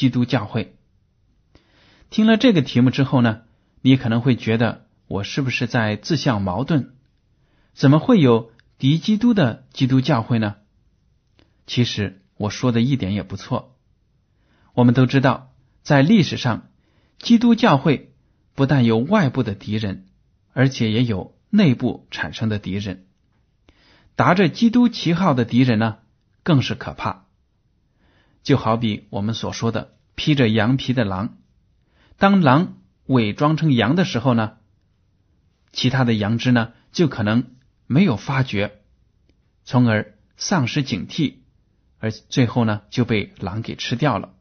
基督教会。听了这个题目之后呢，你可能会觉得我是不是在自相矛盾？怎么会有敌基督的基督教会呢？其实我说的一点也不错。我们都知道，在历史上，基督教会不但有外部的敌人，而且也有内部产生的敌人。打着基督旗号的敌人呢，更是可怕。就好比我们所说的披着羊皮的狼，当狼伪装成羊的时候呢，其他的羊只呢就可能没有发觉，从而丧失警惕，而最后呢就被狼给吃掉了。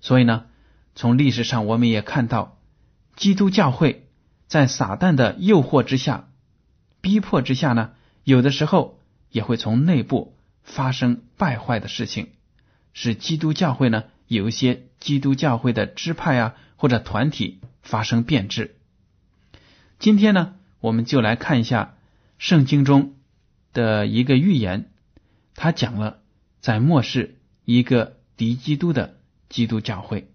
所以呢，从历史上我们也看到，基督教会在撒旦的诱惑之下、逼迫之下呢。有的时候也会从内部发生败坏的事情，使基督教会呢有一些基督教会的支派啊或者团体发生变质。今天呢，我们就来看一下圣经中的一个预言，他讲了在末世一个敌基督的基督教会。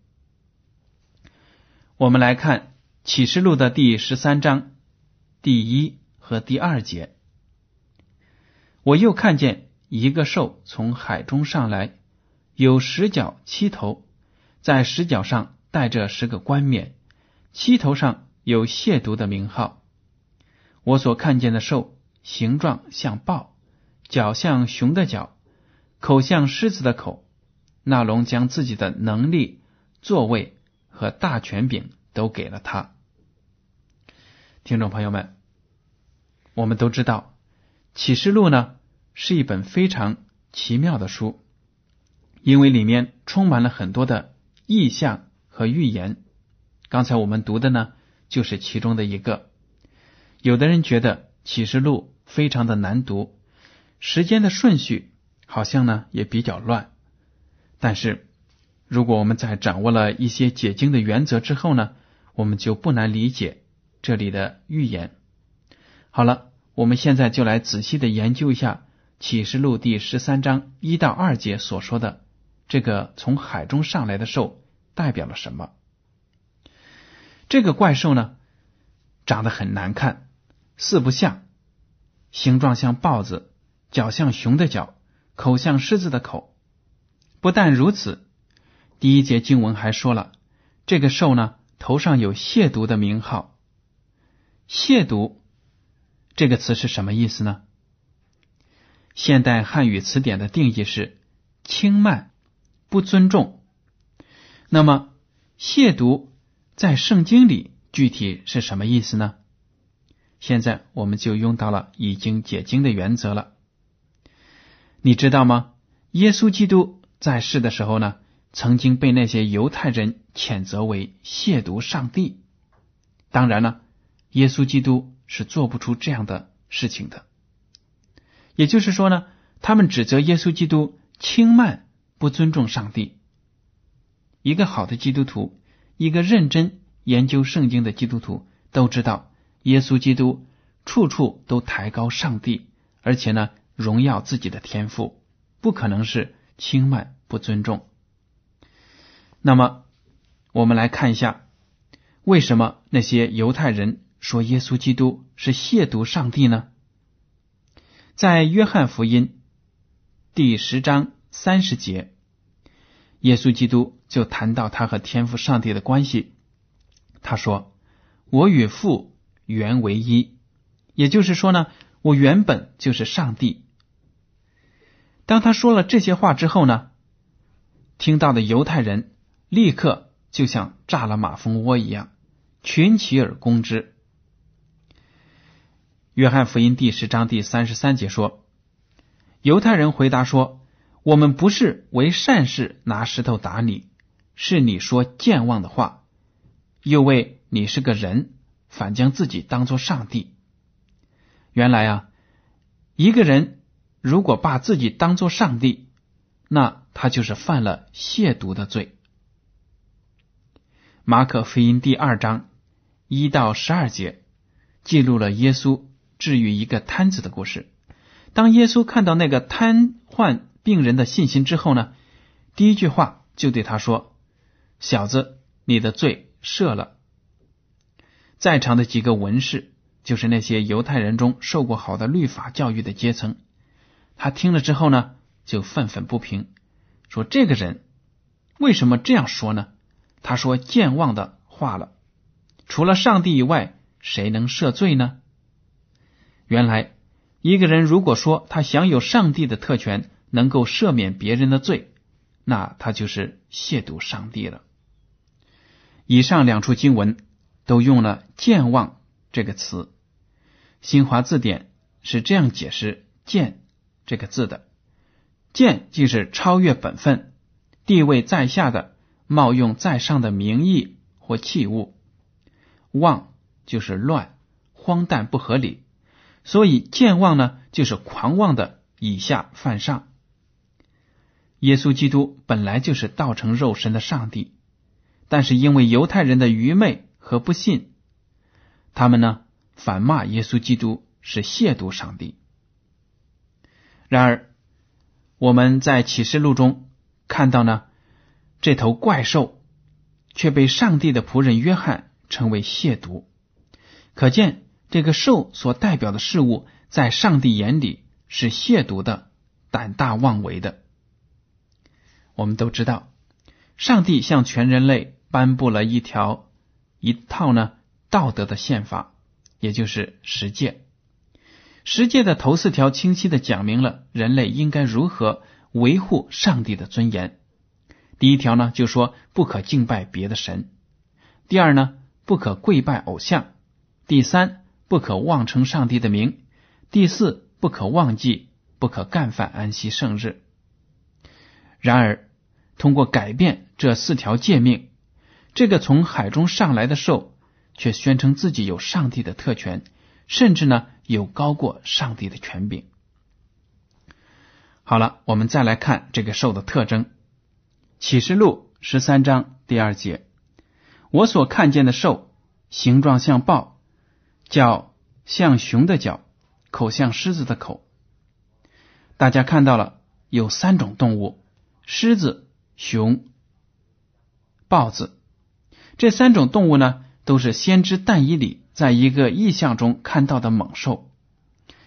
我们来看启示录的第十三章第一和第二节。我又看见一个兽从海中上来，有十角七头，在十角上带着十个冠冕，七头上有亵渎的名号。我所看见的兽形状像豹，脚像熊的脚，口像狮子的口。那龙将自己的能力、座位和大权柄都给了他。听众朋友们，我们都知道启示录呢。是一本非常奇妙的书，因为里面充满了很多的意象和预言。刚才我们读的呢，就是其中的一个。有的人觉得启示录非常的难读，时间的顺序好像呢也比较乱。但是，如果我们在掌握了一些解经的原则之后呢，我们就不难理解这里的预言。好了，我们现在就来仔细的研究一下。启示录第十三章一到二节所说的这个从海中上来的兽代表了什么？这个怪兽呢，长得很难看，四不像，形状像豹子，脚像熊的脚，口像狮子的口。不但如此，第一节经文还说了，这个兽呢头上有亵渎的名号。亵渎这个词是什么意思呢？现代汉语词典的定义是轻慢、不尊重。那么，亵渎在圣经里具体是什么意思呢？现在我们就用到了已经解经的原则了。你知道吗？耶稣基督在世的时候呢，曾经被那些犹太人谴责为亵渎上帝。当然了，耶稣基督是做不出这样的事情的。也就是说呢，他们指责耶稣基督轻慢、不尊重上帝。一个好的基督徒，一个认真研究圣经的基督徒都知道，耶稣基督处处都抬高上帝，而且呢，荣耀自己的天赋，不可能是轻慢不尊重。那么，我们来看一下，为什么那些犹太人说耶稣基督是亵渎上帝呢？在约翰福音第十章三十节，耶稣基督就谈到他和天父上帝的关系。他说：“我与父原为一。”也就是说呢，我原本就是上帝。当他说了这些话之后呢，听到的犹太人立刻就像炸了马蜂窝一样，群起而攻之。约翰福音第十章第三十三节说：“犹太人回答说，我们不是为善事拿石头打你，是你说健忘的话，又为你是个人，反将自己当作上帝。原来啊，一个人如果把自己当作上帝，那他就是犯了亵渎的罪。”马可福音第二章一到十二节记录了耶稣。治愈一个瘫子的故事。当耶稣看到那个瘫痪病人的信心之后呢，第一句话就对他说：“小子，你的罪赦了。”在场的几个文士，就是那些犹太人中受过好的律法教育的阶层，他听了之后呢，就愤愤不平，说：“这个人为什么这样说呢？他说健忘的话了。除了上帝以外，谁能赦罪呢？”原来，一个人如果说他享有上帝的特权，能够赦免别人的罪，那他就是亵渎上帝了。以上两处经文都用了“健忘”这个词，新华字典是这样解释“健”这个字的：“健”即是超越本分、地位在下的冒用在上的名义或器物；“妄”就是乱、荒诞、不合理。所以健忘呢，就是狂妄的以下犯上。耶稣基督本来就是道成肉身的上帝，但是因为犹太人的愚昧和不信，他们呢反骂耶稣基督是亵渎上帝。然而我们在启示录中看到呢，这头怪兽却被上帝的仆人约翰称为亵渎，可见。这个兽所代表的事物，在上帝眼里是亵渎的、胆大妄为的。我们都知道，上帝向全人类颁布了一条、一套呢道德的宪法，也就是十诫。十诫的头四条清晰的讲明了人类应该如何维护上帝的尊严。第一条呢，就说不可敬拜别的神；第二呢，不可跪拜偶像；第三。不可妄称上帝的名。第四，不可忘记，不可干犯安息圣日。然而，通过改变这四条诫命，这个从海中上来的兽却宣称自己有上帝的特权，甚至呢有高过上帝的权柄。好了，我们再来看这个兽的特征。启示录十三章第二节，我所看见的兽形状像豹。脚像熊的脚，口像狮子的口。大家看到了，有三种动物：狮子、熊、豹子。这三种动物呢，都是先知但以里在一个异象中看到的猛兽。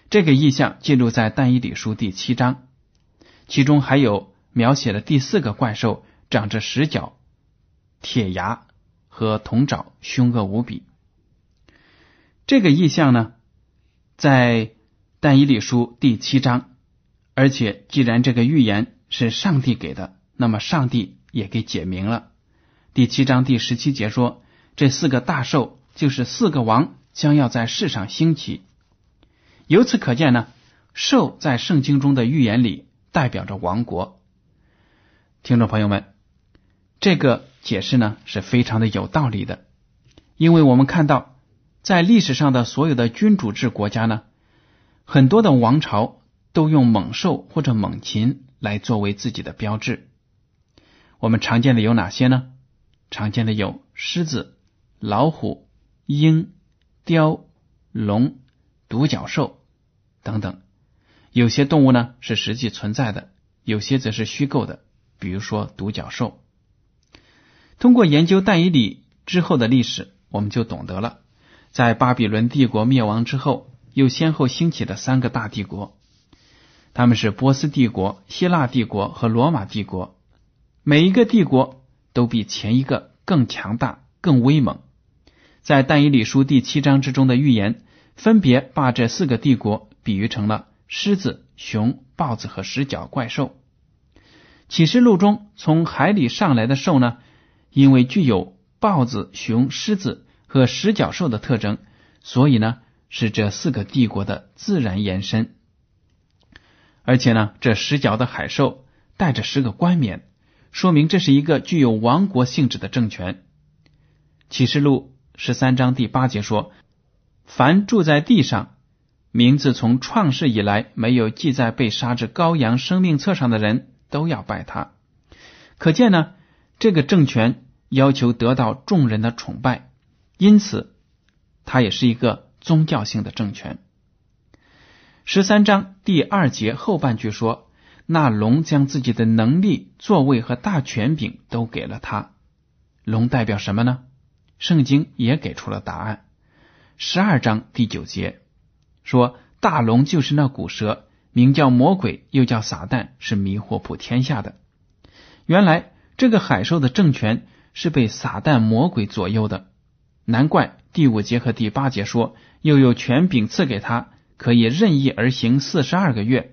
这个异象记录在但以理书第七章，其中还有描写了第四个怪兽，长着十角、铁牙和铜爪，凶恶无比。这个意象呢，在但以理书第七章，而且既然这个预言是上帝给的，那么上帝也给解明了。第七章第十七节说，这四个大兽就是四个王将要在世上兴起。由此可见呢，兽在圣经中的预言里代表着王国。听众朋友们，这个解释呢是非常的有道理的，因为我们看到。在历史上的所有的君主制国家呢，很多的王朝都用猛兽或者猛禽来作为自己的标志。我们常见的有哪些呢？常见的有狮子、老虎、鹰、雕、龙、独角兽等等。有些动物呢是实际存在的，有些则是虚构的，比如说独角兽。通过研究但以理之后的历史，我们就懂得了，在巴比伦帝国灭亡之后，又先后兴起的三个大帝国，他们是波斯帝国、希腊帝国和罗马帝国。每一个帝国都比前一个更强大、更威猛。在但以理书第七章之中的预言，分别把这四个帝国比喻成了狮子、熊、豹子和十角怪兽。启示录中从海里上来的兽呢？因为具有豹子、熊、狮子和十角兽的特征，所以呢是这四个帝国的自然延伸。而且呢，这十角的海兽带着十个冠冕，说明这是一个具有王国性质的政权。启示录十三章第八节说：“凡住在地上，名字从创世以来没有记在被杀之羔羊生命册上的人，都要拜他。”可见呢。这个政权要求得到众人的崇拜，因此它也是一个宗教性的政权。十三章第二节后半句说：“那龙将自己的能力、座位和大权柄都给了他。”龙代表什么呢？圣经也给出了答案。十二章第九节说：“大龙就是那古蛇，名叫魔鬼，又叫撒旦，是迷惑普天下的。”原来。这个海兽的政权是被撒旦魔鬼左右的，难怪第五节和第八节说，又有权柄赐给他，可以任意而行四十二个月。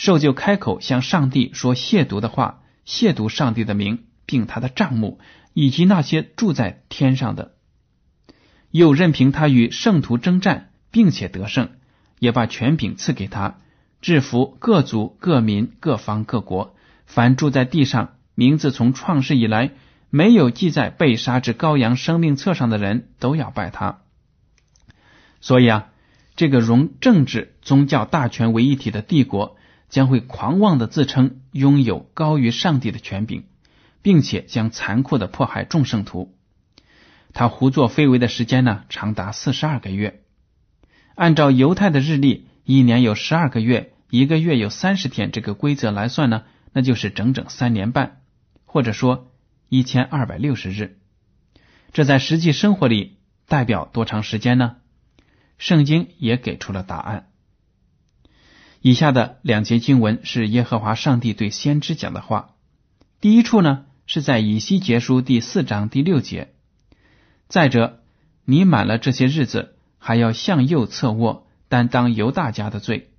兽就开口向上帝说亵渎的话，亵渎上帝的名，并他的账目，以及那些住在天上的。又任凭他与圣徒征战，并且得胜，也把权柄赐给他，制服各族、各民、各方、各国，凡住在地上。名字从创世以来没有记在被杀之羔羊生命册上的人都要拜他。所以啊，这个融政治、宗教大权为一体的帝国将会狂妄的自称拥有高于上帝的权柄，并且将残酷的迫害众圣徒。他胡作非为的时间呢，长达四十二个月。按照犹太的日历，一年有十二个月，一个月有三十天，这个规则来算呢，那就是整整三年半。或者说一千二百六十日，这在实际生活里代表多长时间呢？圣经也给出了答案。以下的两节经文是耶和华上帝对先知讲的话。第一处呢是在以西结书第四章第六节。再者，你满了这些日子，还要向右侧卧，担当犹大家的罪。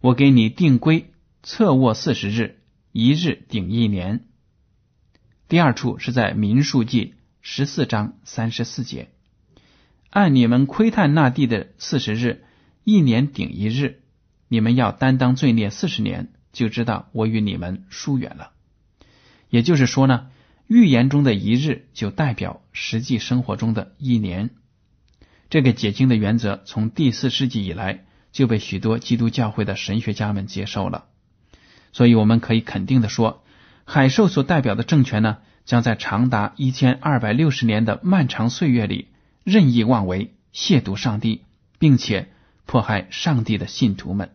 我给你定规，侧卧四十日，一日顶一年。第二处是在民数记十四章三十四节，按你们窥探那地的四十日，一年顶一日，你们要担当罪孽四十年，就知道我与你们疏远了。也就是说呢，预言中的一日就代表实际生活中的一年。这个解经的原则从第四世纪以来就被许多基督教会的神学家们接受了，所以我们可以肯定的说。海兽所代表的政权呢，将在长达一千二百六十年的漫长岁月里任意妄为、亵渎上帝，并且迫害上帝的信徒们。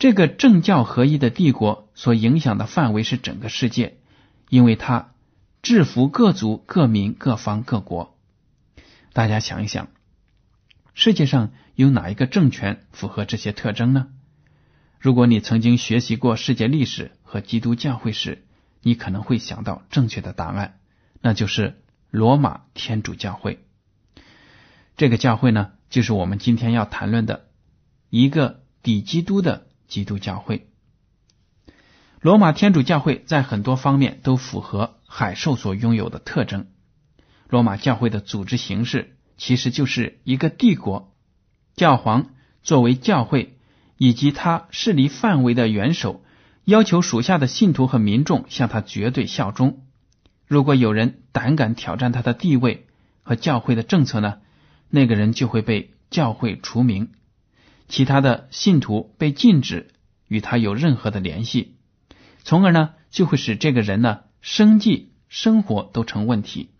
这个政教合一的帝国所影响的范围是整个世界，因为它制服各族、各民、各方、各国。大家想一想，世界上有哪一个政权符合这些特征呢？如果你曾经学习过世界历史和基督教会史，你可能会想到正确的答案，那就是罗马天主教会。这个教会呢，就是我们今天要谈论的一个抵基督的基督教会。罗马天主教会在很多方面都符合海兽所拥有的特征。罗马教会的组织形式其实就是一个帝国，教皇作为教会。以及他势力范围的元首要求属下的信徒和民众向他绝对效忠。如果有人胆敢挑战他的地位和教会的政策呢？那个人就会被教会除名，其他的信徒被禁止与他有任何的联系，从而呢就会使这个人呢生计生活都成问题。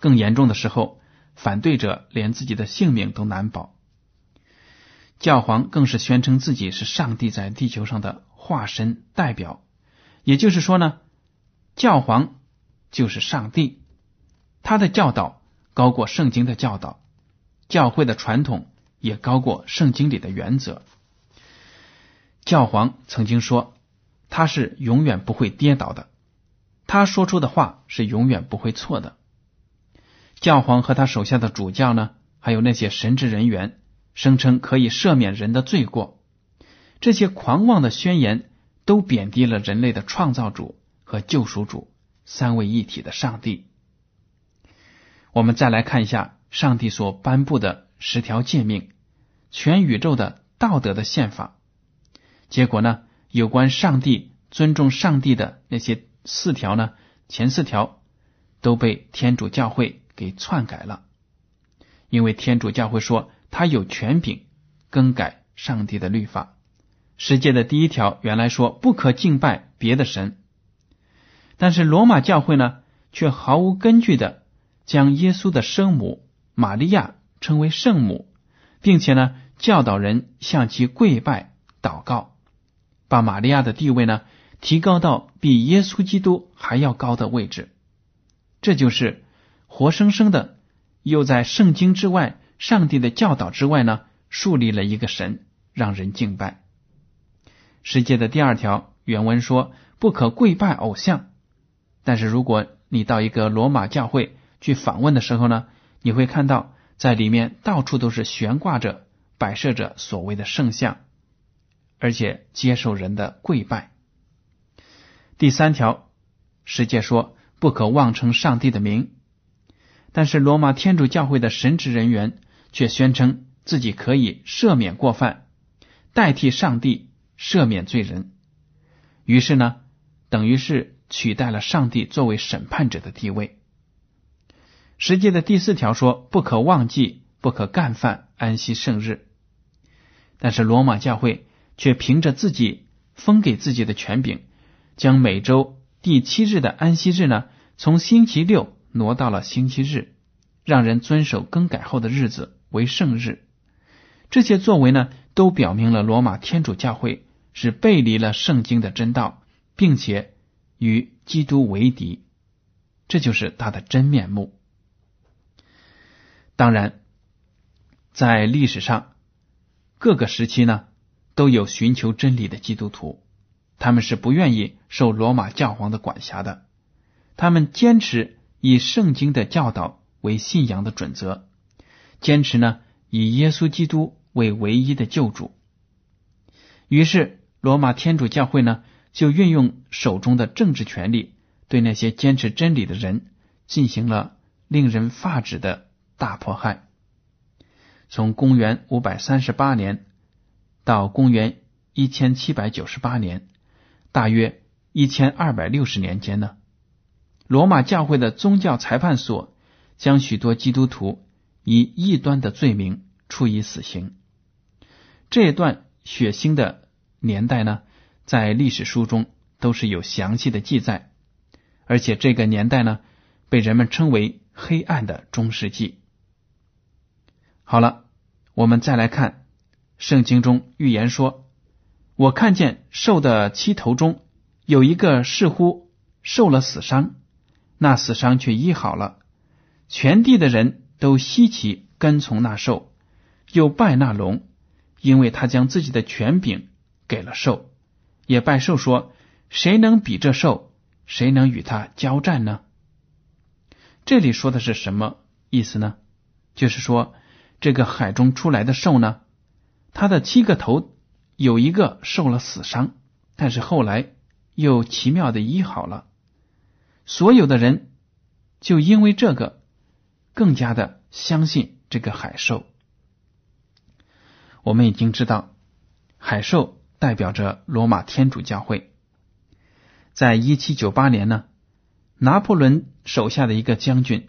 更严重的时候，反对者连自己的性命都难保。教皇更是宣称自己是上帝在地球上的化身代表，也就是说呢，教皇就是上帝，他的教导高过圣经的教导，教会的传统也高过圣经里的原则。教皇曾经说，他是永远不会跌倒的，他说出的话是永远不会错的。教皇和他手下的主教呢，还有那些神职人员。声称可以赦免人的罪过，这些狂妄的宣言都贬低了人类的创造主和救赎主三位一体的上帝。我们再来看一下上帝所颁布的十条诫命，全宇宙的道德的宪法。结果呢，有关上帝尊重上帝的那些四条呢，前四条都被天主教会给篡改了，因为天主教会说。他有权柄更改上帝的律法。世界的第一条原来说不可敬拜别的神，但是罗马教会呢，却毫无根据的将耶稣的生母玛利亚称为圣母，并且呢教导人向其跪拜祷告，把玛利亚的地位呢提高到比耶稣基督还要高的位置。这就是活生生的又在圣经之外。上帝的教导之外呢，树立了一个神，让人敬拜。世界的第二条原文说不可跪拜偶像，但是如果你到一个罗马教会去访问的时候呢，你会看到在里面到处都是悬挂着、摆设着所谓的圣像，而且接受人的跪拜。第三条，世界说不可妄称上帝的名，但是罗马天主教会的神职人员。却宣称自己可以赦免过犯，代替上帝赦免罪人。于是呢，等于是取代了上帝作为审判者的地位。十诫的第四条说：“不可忘记，不可干犯安息圣日。”但是罗马教会却凭着自己封给自己的权柄，将每周第七日的安息日呢，从星期六挪到了星期日，让人遵守更改后的日子。为圣日，这些作为呢，都表明了罗马天主教会是背离了圣经的真道，并且与基督为敌，这就是他的真面目。当然，在历史上各个时期呢，都有寻求真理的基督徒，他们是不愿意受罗马教皇的管辖的，他们坚持以圣经的教导为信仰的准则。坚持呢，以耶稣基督为唯一的救主。于是，罗马天主教会呢，就运用手中的政治权力，对那些坚持真理的人进行了令人发指的大迫害。从公元五百三十八年到公元一千七百九十八年，大约一千二百六十年间呢，罗马教会的宗教裁判所将许多基督徒。以异端的罪名处以死刑。这段血腥的年代呢，在历史书中都是有详细的记载，而且这个年代呢，被人们称为黑暗的中世纪。好了，我们再来看圣经中预言说：“我看见兽的七头中有一个似乎受了死伤，那死伤却医好了，全地的人。”都稀奇跟从那兽，又拜那龙，因为他将自己的权柄给了兽，也拜兽说：“谁能比这兽？谁能与他交战呢？”这里说的是什么意思呢？就是说，这个海中出来的兽呢，它的七个头有一个受了死伤，但是后来又奇妙的医好了，所有的人就因为这个。更加的相信这个海兽。我们已经知道，海兽代表着罗马天主教会。在一七九八年呢，拿破仑手下的一个将军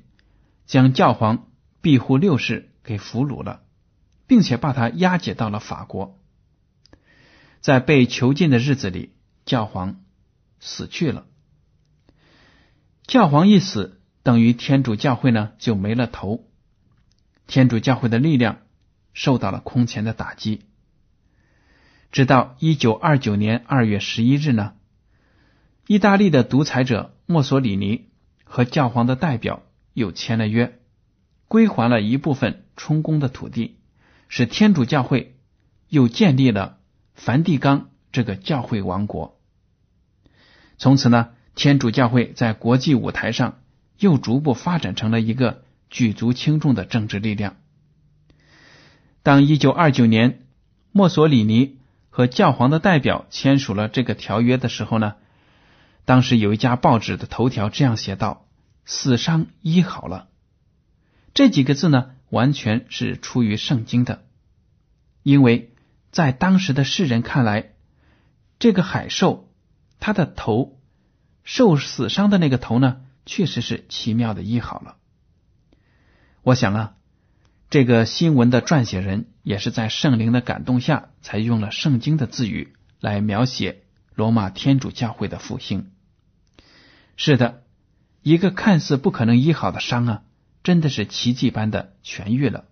将教皇庇护六世给俘虏了，并且把他押解到了法国。在被囚禁的日子里，教皇死去了。教皇一死，等于天主教会呢就没了头，天主教会的力量受到了空前的打击。直到一九二九年二月十一日呢，意大利的独裁者墨索里尼和教皇的代表又签了约，归还了一部分充公的土地，使天主教会又建立了梵蒂冈这个教会王国。从此呢，天主教会在国际舞台上又逐步发展成了一个举足轻重的政治力量。当一九二九年墨索里尼和教皇的代表签署了这个条约的时候呢，当时有一家报纸的头条这样写道：“死伤医好了。”这几个字呢，完全是出于圣经的，因为在当时的世人看来，这个海兽。它的头受死伤的那个头呢，确实是奇妙的医好了。我想啊，这个新闻的撰写人也是在圣灵的感动下，才用了圣经的字语来描写罗马天主教会的复兴。是的，一个看似不可能医好的伤啊，真的是奇迹般的痊愈了。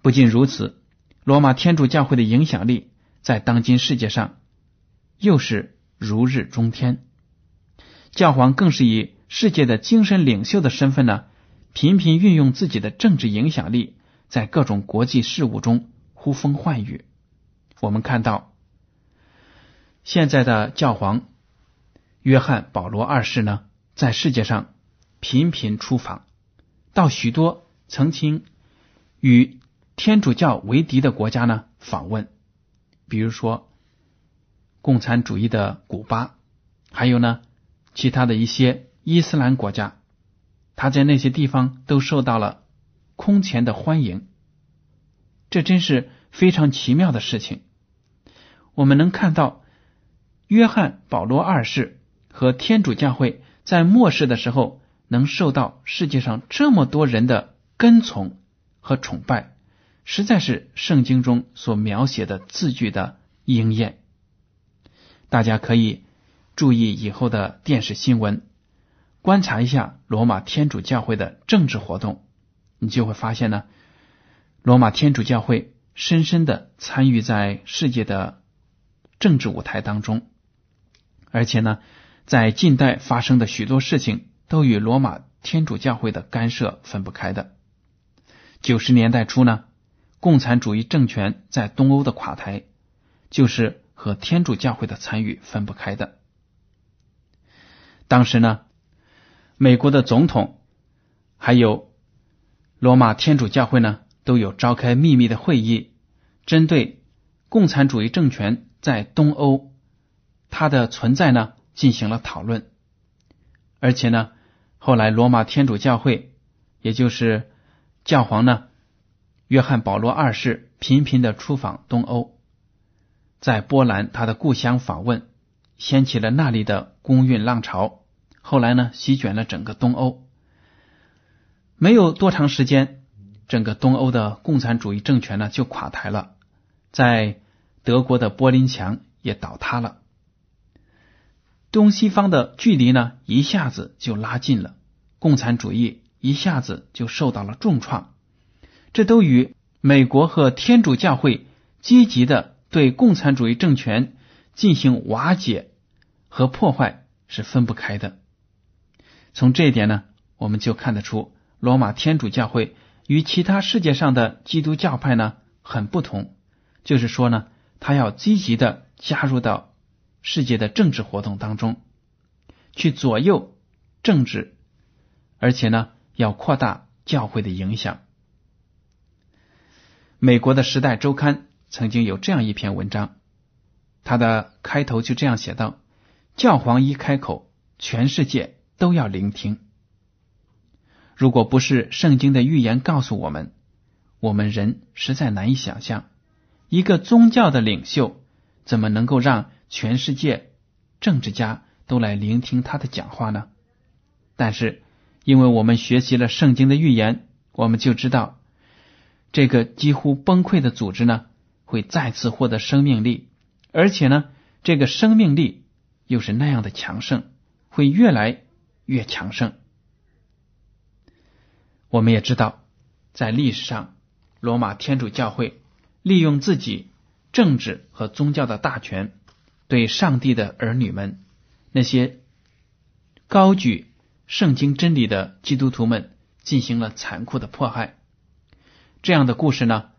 不仅如此，罗马天主教会的影响力在当今世界上又是。如日中天，教皇更是以世界的精神领袖的身份呢，频频运用自己的政治影响力，在各种国际事务中呼风唤雨。我们看到，现在的教皇约翰保罗二世呢，在世界上频频出访，到许多曾经与天主教为敌的国家呢访问，比如说。共产主义的古巴，还有呢，其他的一些伊斯兰国家，他在那些地方都受到了空前的欢迎。这真是非常奇妙的事情。我们能看到，约翰保罗二世和天主教会在末世的时候能受到世界上这么多人的跟从和崇拜，实在是圣经中所描写的字句的应验。大家可以注意以后的电视新闻，观察一下罗马天主教会的政治活动，你就会发现呢，罗马天主教会深深的参与在世界的政治舞台当中，而且呢，在近代发生的许多事情都与罗马天主教会的干涉分不开的。九十年代初呢，共产主义政权在东欧的垮台，就是。和天主教会的参与分不开的。当时呢，美国的总统还有罗马天主教会呢，都有召开秘密的会议，针对共产主义政权在东欧它的存在呢进行了讨论。而且呢，后来罗马天主教会，也就是教皇呢，约翰保罗二世频频的出访东欧。在波兰，他的故乡访问，掀起了那里的公运浪潮。后来呢，席卷了整个东欧。没有多长时间，整个东欧的共产主义政权呢就垮台了，在德国的柏林墙也倒塌了。东西方的距离呢一下子就拉近了，共产主义一下子就受到了重创。这都与美国和天主教会积极的。对共产主义政权进行瓦解和破坏是分不开的。从这一点呢，我们就看得出罗马天主教会与其他世界上的基督教派呢很不同。就是说呢，他要积极的加入到世界的政治活动当中，去左右政治，而且呢要扩大教会的影响。美国的《时代周刊》。曾经有这样一篇文章，它的开头就这样写道：“教皇一开口，全世界都要聆听。如果不是圣经的预言告诉我们，我们人实在难以想象，一个宗教的领袖怎么能够让全世界政治家都来聆听他的讲话呢？但是，因为我们学习了圣经的预言，我们就知道，这个几乎崩溃的组织呢。”会再次获得生命力，而且呢，这个生命力又是那样的强盛，会越来越强盛。我们也知道，在历史上，罗马天主教会利用自己政治和宗教的大权，对上帝的儿女们，那些高举圣经真理的基督徒们，进行了残酷的迫害。这样的故事呢，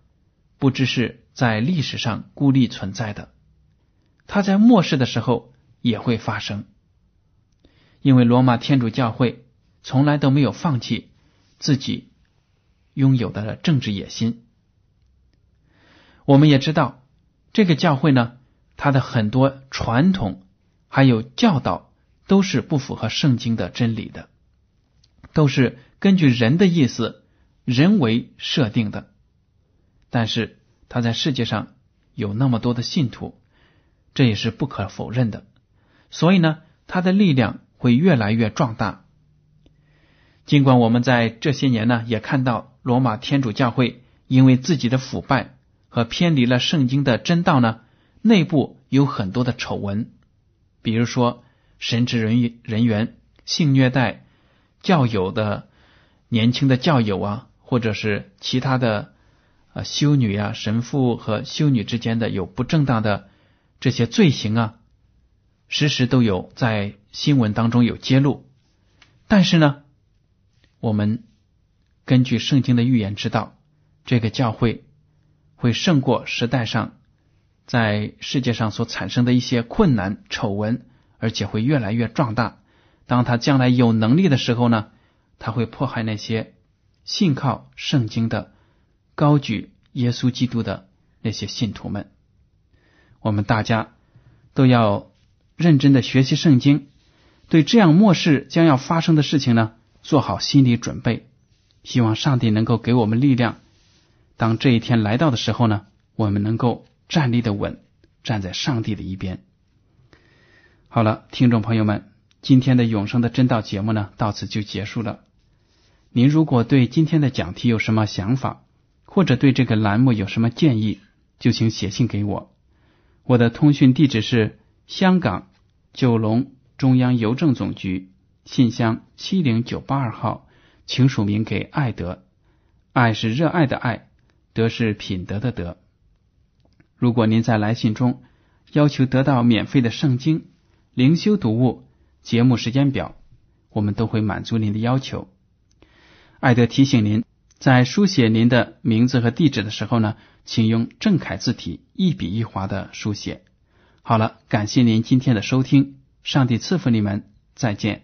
不只是在历史上孤立存在的，它在末世的时候也会发生。因为罗马天主教会从来都没有放弃自己拥有的政治野心。我们也知道，这个教会呢，它的很多传统还有教导都是不符合圣经的真理的，都是根据人的意思。人为设定的，但是他在世界上有那么多的信徒，这也是不可否认的。所以呢，他的力量会越来越壮大。尽管我们在这些年呢，也看到罗马天主教会因为自己的腐败和偏离了圣经的真道呢，内部有很多的丑闻，比如说神职人员人员性虐待教友的年轻的教友啊。或者是其他的啊修女啊神父和修女之间的有不正当的这些罪行啊，时时都有在新闻当中有揭露。但是呢，我们根据圣经的预言知道，这个教会会胜过时代上在世界上所产生的一些困难丑闻，而且会越来越壮大。当他将来有能力的时候呢，他会迫害那些。信靠圣经的、高举耶稣基督的那些信徒们，我们大家都要认真的学习圣经，对这样末世将要发生的事情呢，做好心理准备。希望上帝能够给我们力量，当这一天来到的时候呢，我们能够站立的稳，站在上帝的一边。好了，听众朋友们，今天的永生的真道节目呢，到此就结束了。您如果对今天的讲题有什么想法，或者对这个栏目有什么建议，就请写信给我。我的通讯地址是香港九龙中央邮政总局信箱七零九八二号，请署名给爱德。爱是热爱的爱，德是品德的德。如果您在来信中要求得到免费的圣经、灵修读物、节目时间表，我们都会满足您的要求。艾德提醒您，在书写您的名字和地址的时候呢，请用正楷字体，一笔一划的书写。好了，感谢您今天的收听，上帝赐福你们，再见。